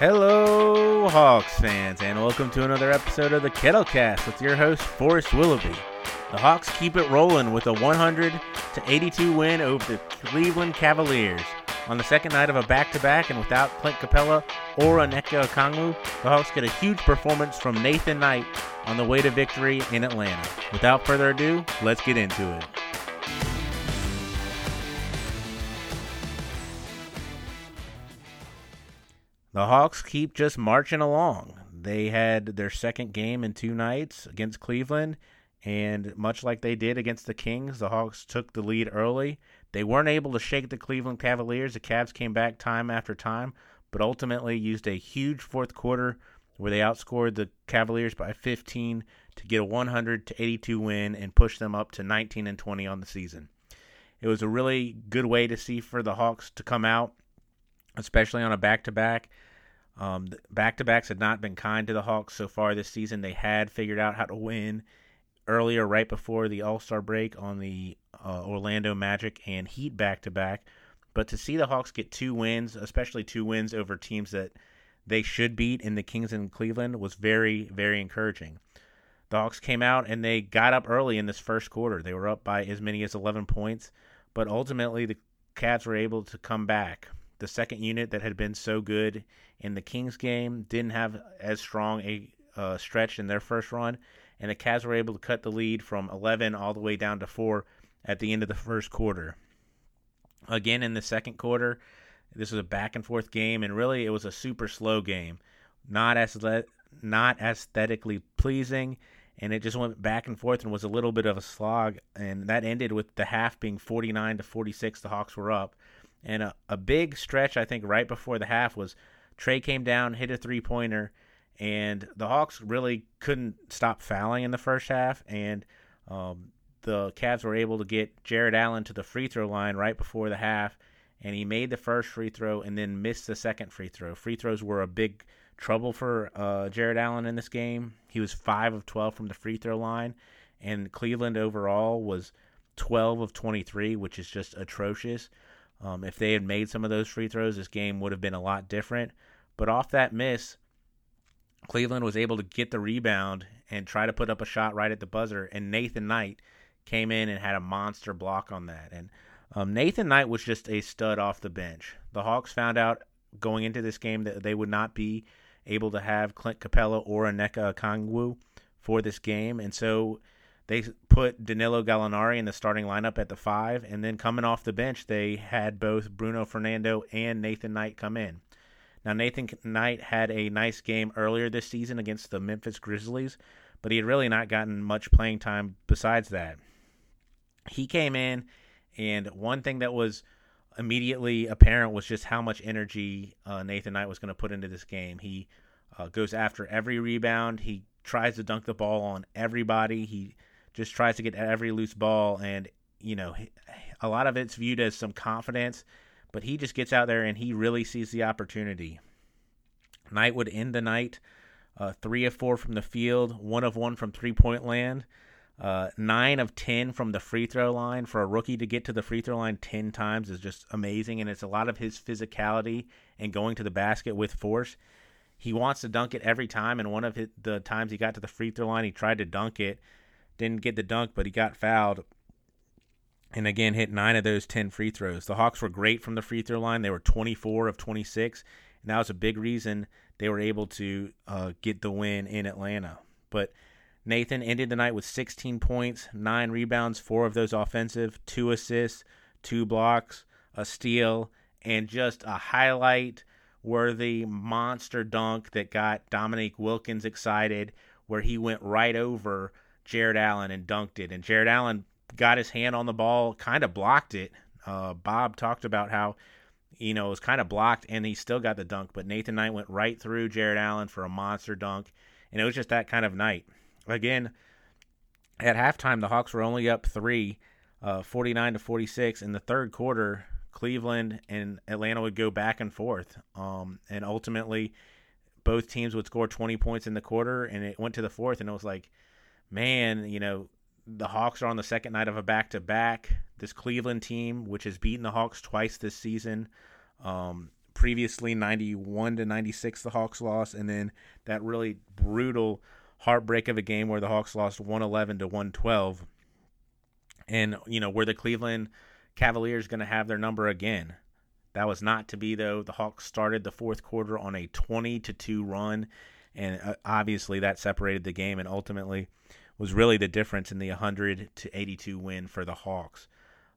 Hello, Hawks fans, and welcome to another episode of the Kettlecast with your host, Forrest Willoughby. The Hawks keep it rolling with a 100 to 82 win over the Cleveland Cavaliers. On the second night of a back-to-back and without Clint Capela or Onyeka Okongwu, the Hawks get a huge performance from Nathan Knight on the way to victory in Atlanta. Without further ado, let's get into it. The Hawks keep just marching along. They had their second game in two nights against Cleveland, and much like they did against the Kings, the Hawks took the lead early. They weren't able to shake the Cleveland Cavaliers. The Cavs came back time after time, but ultimately used a huge fourth quarter where they outscored the Cavaliers by 15 to get a 100 to 82 win and push them up to 19 and 20 on the season. It was a really good way to see for the Hawks to come out especially on a back to back. Back to backs had not been kind to the Hawks so far this season. They had figured out how to win earlier, right before the All Star break, on the uh, Orlando Magic and Heat back to back. But to see the Hawks get two wins, especially two wins over teams that they should beat in the Kings and Cleveland, was very, very encouraging. The Hawks came out and they got up early in this first quarter. They were up by as many as 11 points, but ultimately the Cavs were able to come back the second unit that had been so good in the Kings game didn't have as strong a uh, stretch in their first run, and the Cavs were able to cut the lead from 11 all the way down to four at the end of the first quarter. Again, in the second quarter, this was a back and forth game, and really it was a super slow game, not as not aesthetically pleasing, and it just went back and forth and was a little bit of a slog, and that ended with the half being 49 to 46. The Hawks were up. And a, a big stretch, I think, right before the half was Trae came down, hit a three pointer, and the Hawks really couldn't stop fouling in the first half. And um, the Cavs were able to get Jarrett Allen to the free throw line right before the half, and he made the first free throw and then missed the second free throw. Free throws were a big trouble for uh, Jarrett Allen in this game. He was 5 of 12 from the free throw line, and Cleveland overall was 12 of 23, which is just atrocious. Um, if they had made some of those free throws, this game would have been a lot different. But off that miss, Cleveland was able to get the rebound and try to put up a shot right at the buzzer. And Nathan Knight came in and had a monster block on that. And um, Nathan Knight was just a stud off the bench. The Hawks found out going into this game that they would not be able to have Clint Capela or Onyeka Okongwu for this game. And so they put Danilo Gallinari in the starting lineup at the five, and then coming off the bench, they had both Bruno Fernando and Nathan Knight come in. Now, Nathan Knight had a nice game earlier this season against the Memphis Grizzlies, but he had really not gotten much playing time besides that. He came in, and one thing that was immediately apparent was just how much energy uh, Nathan Knight was going to put into this game. He uh, goes after every rebound, he tries to dunk the ball on everybody. He just tries to get every loose ball, and you know, a lot of it's viewed as some confidence, but he just gets out there and he really sees the opportunity. Knight would end the night uh, three of four from the field, one of one from three point land, uh, nine of ten from the free throw line. For a rookie to get to the free throw line ten times is just amazing, and it's a lot of his physicality and going to the basket with force. He wants to dunk it every time, and one of his, the times he got to the free throw line, he tried to dunk it didn't get the dunk, but he got fouled. And again, hit nine of those 10 free throws. The Hawks were great from the free throw line. They were 24 of 26. And that was a big reason they were able to uh, get the win in Atlanta. But Nathan ended the night with 16 points, nine rebounds, four of those offensive, two assists, two blocks, a steal, and just a highlight worthy monster dunk that got Dominique Wilkins excited, where he went right over Jarrett Allen and dunked it. And Jarrett Allen got his hand on the ball, kind of blocked it. Uh, Bob talked about how, you know, it was kind of blocked and he still got the dunk. But Nathan Knight went right through Jarrett Allen for a monster dunk. And it was just that kind of night. Again, at halftime, the Hawks were only up three, uh, 49 to 46. In the third quarter, Cleveland and Atlanta would go back and forth. Um, and ultimately, both teams would score 20 points in the quarter. And it went to the fourth, and it was like, man, you know, the Hawks are on the second night of a back to back. This Cleveland team, which has beaten the Hawks twice this season, um, previously 91 to 96 the Hawks lost and then that really brutal heartbreak of a game where the Hawks lost 111 to 112 and you know where the Cleveland Cavaliers going to have their number again. That was not to be though. The Hawks started the fourth quarter on a 20 to 2 run and uh, obviously that separated the game and ultimately was really the difference in the 100 to 82 win for the Hawks.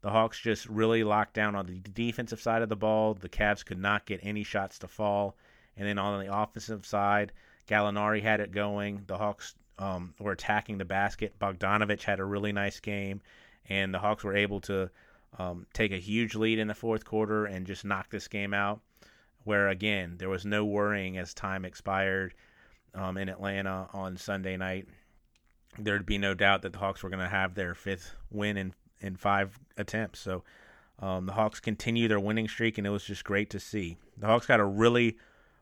The Hawks just really locked down on the defensive side of the ball. The Cavs could not get any shots to fall. And then on the offensive side, Gallinari had it going. The Hawks um, were attacking the basket. Bogdanovic had a really nice game, and the Hawks were able to um, take a huge lead in the fourth quarter and just knock this game out. Where again, there was no worrying as time expired um, in Atlanta on Sunday night. There'd be no doubt that the Hawks were going to have their fifth win in in five attempts. So um, the Hawks continue their winning streak, and it was just great to see. The Hawks got a really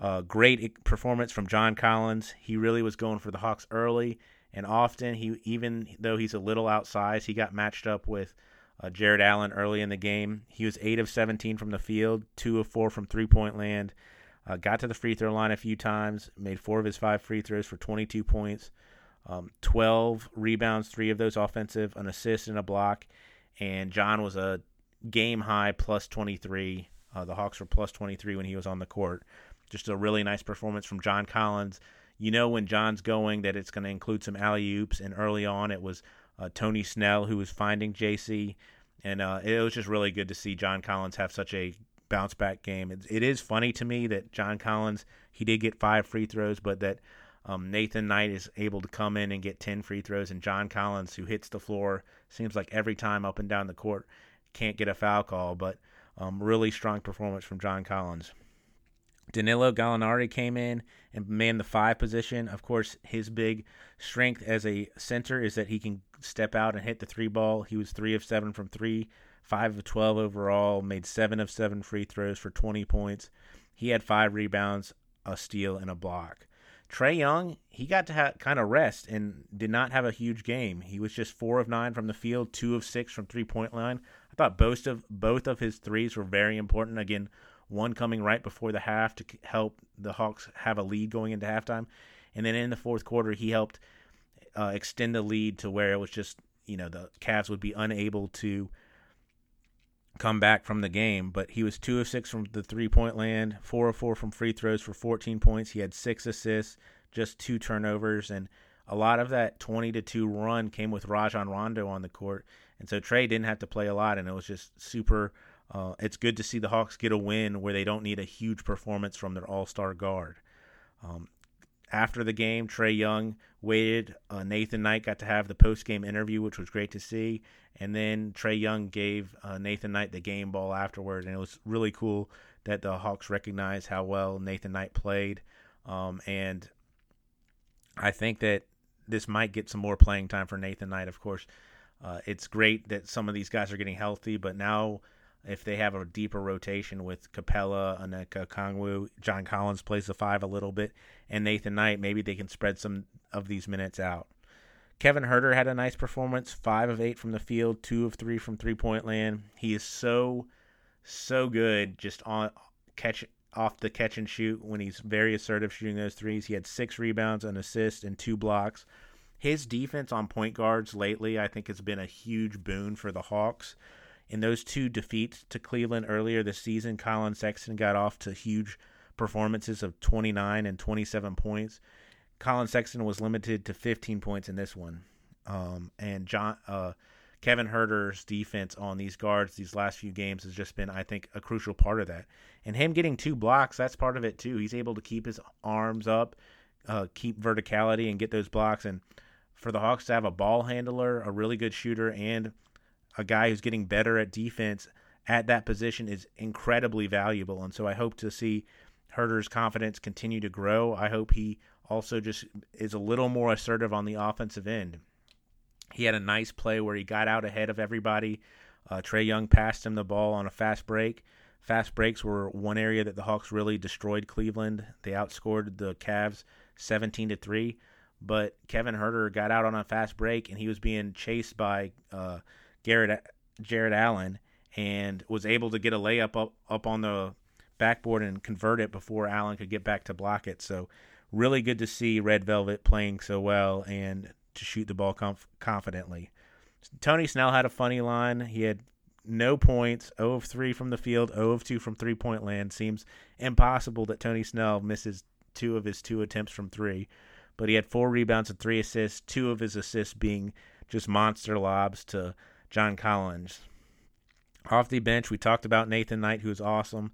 uh, great performance from John Collins. He really was going for the Hawks early and often. He even though he's a little outsized, he got matched up with uh, Jarrett Allen early in the game. He was eight of 17 from the field, two of four from three point land. Uh, got to the free throw line a few times, made four of his five free throws for 22 points, um, 12 rebounds, three of those offensive, an assist and a block. And John was a game high plus 23. Uh, the Hawks were plus 23 when he was on the court. Just a really nice performance from John Collins. You know when John's going that it's going to include some alley oops, and early on it was uh, Tony Snell who was finding JC, and uh, it was just really good to see John Collins have such a bounce back game. It, it is funny to me that John Collins he did get five free throws, but that um, Nathan Knight is able to come in and get 10 free throws, and John Collins, who hits the floor, seems like every time up and down the court, can't get a foul call. But um, really strong performance from John Collins. Danilo Gallinari came in and manned the five position. Of course, his big strength as a center is that he can step out and hit the three ball. He was three of seven from three, five of 12 overall, made seven of seven free throws for 20 points. He had five rebounds, a steal, and a block. Trae Young, he got to ha- kind of rest and did not have a huge game. He was just four of nine from the field, two of six from three point line. I thought both of both of his threes were very important. Again, one coming right before the half to help the Hawks have a lead going into halftime, and then in the fourth quarter he helped uh, extend the lead to where it was just you know the Cavs would be unable to come back from the game. But he was two of six from the three point land, four of four from free throws for 14 points. He had six assists, just two turnovers, and a lot of that 20 to two run came with Rajon Rondo on the court, and so Trae didn't have to play a lot, and it was just super uh, it's good to see the Hawks get a win where they don't need a huge performance from their all star guard. Um, after the game, Trae Young waited. Uh, Nathan Knight got to have the post game interview, which was great to see. And then Trae Young gave uh, Nathan Knight the game ball afterward. And it was really cool that the Hawks recognized how well Nathan Knight played. Um, and I think that this might get some more playing time for Nathan Knight, of course. Uh, it's great that some of these guys are getting healthy, but now if they have a deeper rotation with Capela, Onyeka Kongwu, John Collins plays the five a little bit, and Nathan Knight, maybe they can spread some of these minutes out. Kevin Huerter had a nice performance, five of eight from the field, two of three from three point land. He is so, so good just on catch off the catch and shoot when he's very assertive shooting those threes. He had six rebounds, an assist, and two blocks. His defense on point guards lately, I think, has been a huge boon for the Hawks. In those two defeats to Cleveland earlier this season, Collin Sexton got off to huge performances of 29 and 27 points. Collin Sexton was limited to 15 points in this one. Um, and John uh, Kevin Huerter's defense on these guards these last few games has just been, I think, a crucial part of that. And him getting two blocks, that's part of it too. He's able to keep his arms up, uh, keep verticality, and get those blocks. And for the Hawks to have a ball handler, a really good shooter, and a guy who's getting better at defense at that position is incredibly valuable. And so I hope to see Huerter's confidence continue to grow. I hope he also just is a little more assertive on the offensive end. He had a nice play where he got out ahead of everybody. Uh, Trae Young passed him the ball on a fast break. Fast breaks were one area that the Hawks really destroyed Cleveland. They outscored the Cavs 17 to 3, but Kevin Huerter got out on a fast break and he was being chased by uh, Garrett Jarrett Allen and was able to get a layup up, up on the backboard and convert it before Allen could get back to block it. So really good to see Red Velvet playing so well and to shoot the ball conf- confidently. Tony Snell had a funny line. He had no points, 0 of 3 from the field, 0 of 2 from three point land. Seems impossible that Tony Snell misses two of his two attempts from three. But he had four rebounds and three assists, two of his assists being just monster lobs to John Collins. Off the bench, we talked about Nathan Knight, who's awesome.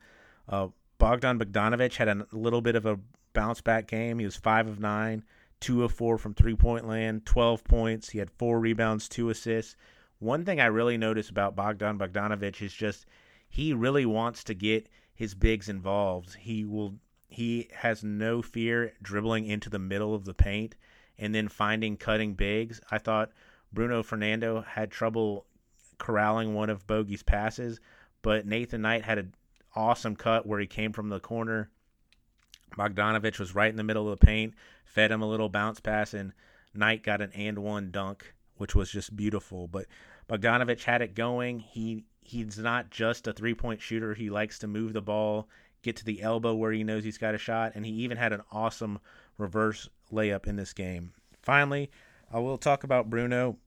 Uh, Bogdan Bogdanovic had a little bit of a bounce back game. He was 5 of 9, 2 of 4 from three point land, 12 points. He had four rebounds, two assists. One thing I really noticed about Bogdan Bogdanovic is just he really wants to get his bigs involved. He will he has no fear dribbling into the middle of the paint and then finding cutting bigs. I thought Bruno Fernando had trouble corralling one of Bogey's passes, but Nathan Knight had an awesome cut where he came from the corner. Bogdanovic was right in the middle of the paint, fed him a little bounce pass, and Knight got an and one dunk, which was just beautiful. But Bogdanovic had it going. He he's not just a three point shooter. He likes to move the ball, get to the elbow where he knows he's got a shot, and he even had an awesome reverse layup in this game. Finally, I will talk about Bruno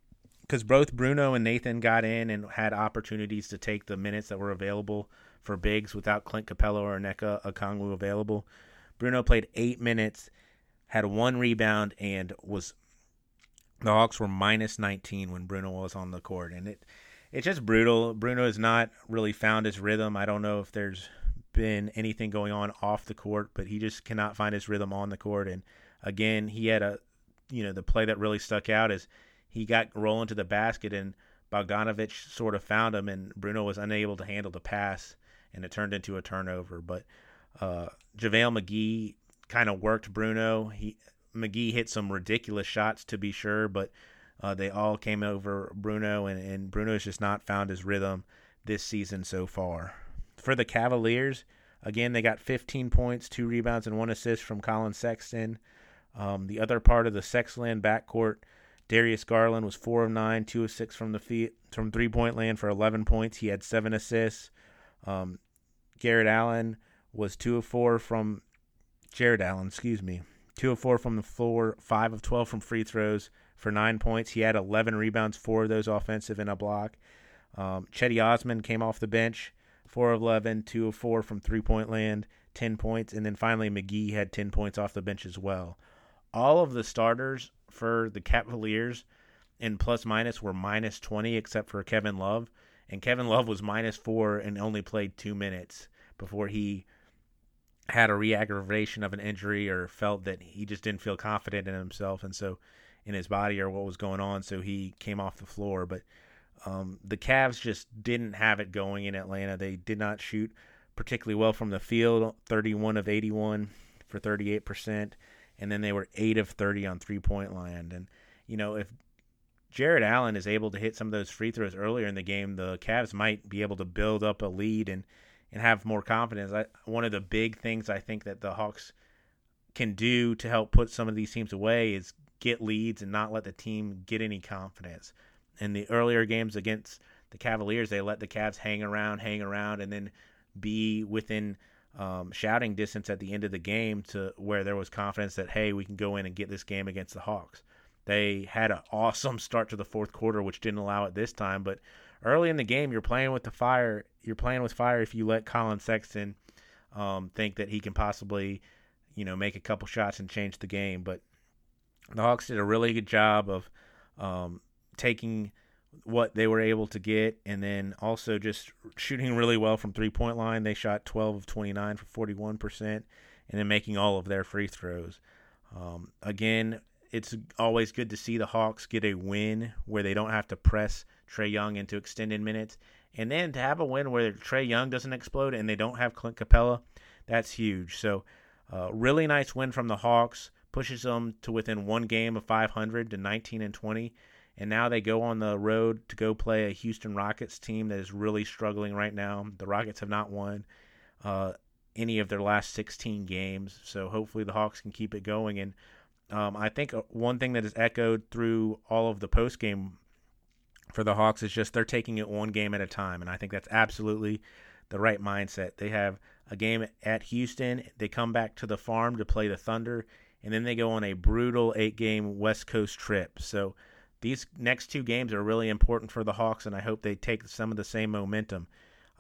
because both Bruno and Nathan got in and had opportunities to take the minutes that were available for bigs without Clint Capela or Onyeka Okongwu available. Bruno played eight minutes, had one rebound, and was the Hawks were minus 19 when Bruno was on the court, and it it's just brutal. Bruno has not really found his rhythm. I don't know if there's been anything going on off the court, but he just cannot find his rhythm on the court. And again, he had a you know the play that really stuck out is he got rolling to the basket and Bogdanovic sort of found him, and Bruno was unable to handle the pass, and it turned into a turnover. But uh, JaVale McGee kind of worked Bruno. He McGee hit some ridiculous shots to be sure, but uh, they all came over Bruno, and, and Bruno's just not found his rhythm this season so far. For the Cavaliers, again, they got 15 points, two rebounds, and one assist from Collin Sexton. Um, the other part of the Sexland backcourt Darius Garland was four of nine, two of six from the feet from three point land for 11 points. He had seven assists. Um, Garrett Allen was two of four from Jarrett Allen, excuse me, two of four from the floor, five of 12 from free throws for nine points. He had 11 rebounds, four of those offensive and a block. Um, Cedi Osman came off the bench, four of 11, two of four from three point land, 10 points. And then finally, McGee had 10 points off the bench as well. All of the starters for the Cavaliers in plus minus were minus 20, except for Kevin Love. And Kevin Love was minus four and only played two minutes before he had a re-aggravation of an injury or felt that he just didn't feel confident in himself and so in his body or what was going on so he came off the floor. But um, the Cavs just didn't have it going in Atlanta. They did not shoot particularly well from the field 31 of 81 for 38% and then they were 8 of 30 on three-point line and you know if Jarrett Allen is able to hit some of those free throws earlier in the game the Cavs might be able to build up a lead and and have more confidence. I, one of the big things I think that the Hawks can do to help put some of these teams away is get leads and not let the team get any confidence. In the earlier games against the Cavaliers, they let the Cavs hang around, hang around, and then be within um, shouting distance at the end of the game to where there was confidence that hey, we can go in and get this game against the Hawks. They had an awesome start to the fourth quarter, which didn't allow it this time, but early in the game, you're playing with the fire. You're playing with fire if you let Collin Sexton um, think that he can possibly, you know, make a couple shots and change the game. But the Hawks did a really good job of um, taking what they were able to get and then also just shooting really well from three point line. They shot 12 of 29 for 41% and then making all of their free throws. Um, again, it's always good to see the Hawks get a win where they don't have to press Trae Young into extended minutes. And then to have a win where Trae Young doesn't explode and they don't have Clint Capela, that's huge. So, uh, really nice win from the Hawks. Pushes them to within one game of 500 to 19 and 20. And now they go on the road to go play a Houston Rockets team that is really struggling right now. The Rockets have not won uh, any of their last 16 games. So hopefully the Hawks can keep it going. And um, I think uh, one thing that is echoed through all of the post game for the Hawks is just they're taking it one game at a time, and I think that's absolutely the right mindset. They have a game at Houston. They come back to the farm to play the Thunder, and then they go on a brutal eight game West Coast trip. So these next two games are really important for the Hawks, and I hope they take some of the same momentum.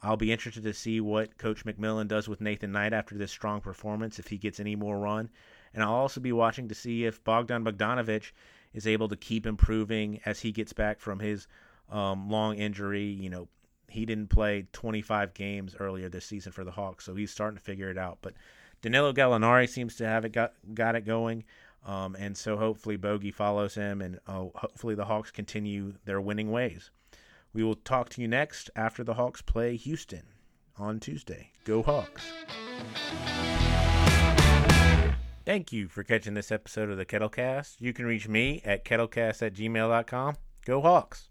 I'll be interested to see what Coach McMillan does with Nathan Knight after this strong performance, if he gets any more run. And I'll also be watching to see if Bogdan Bogdanovic is able to keep improving as he gets back from his um, long injury. You know, he didn't play 25 games earlier this season for the Hawks, so he's starting to figure it out. But Danilo Gallinari seems to have it got got it going, um, and so hopefully Bogey follows him, and uh, hopefully the Hawks continue their winning ways. We will talk to you next after the Hawks play Houston on Tuesday. Go Hawks! Thank you for catching this episode of the Kettlecast. You can reach me at kettlecast at gmail.com. Go Hawks!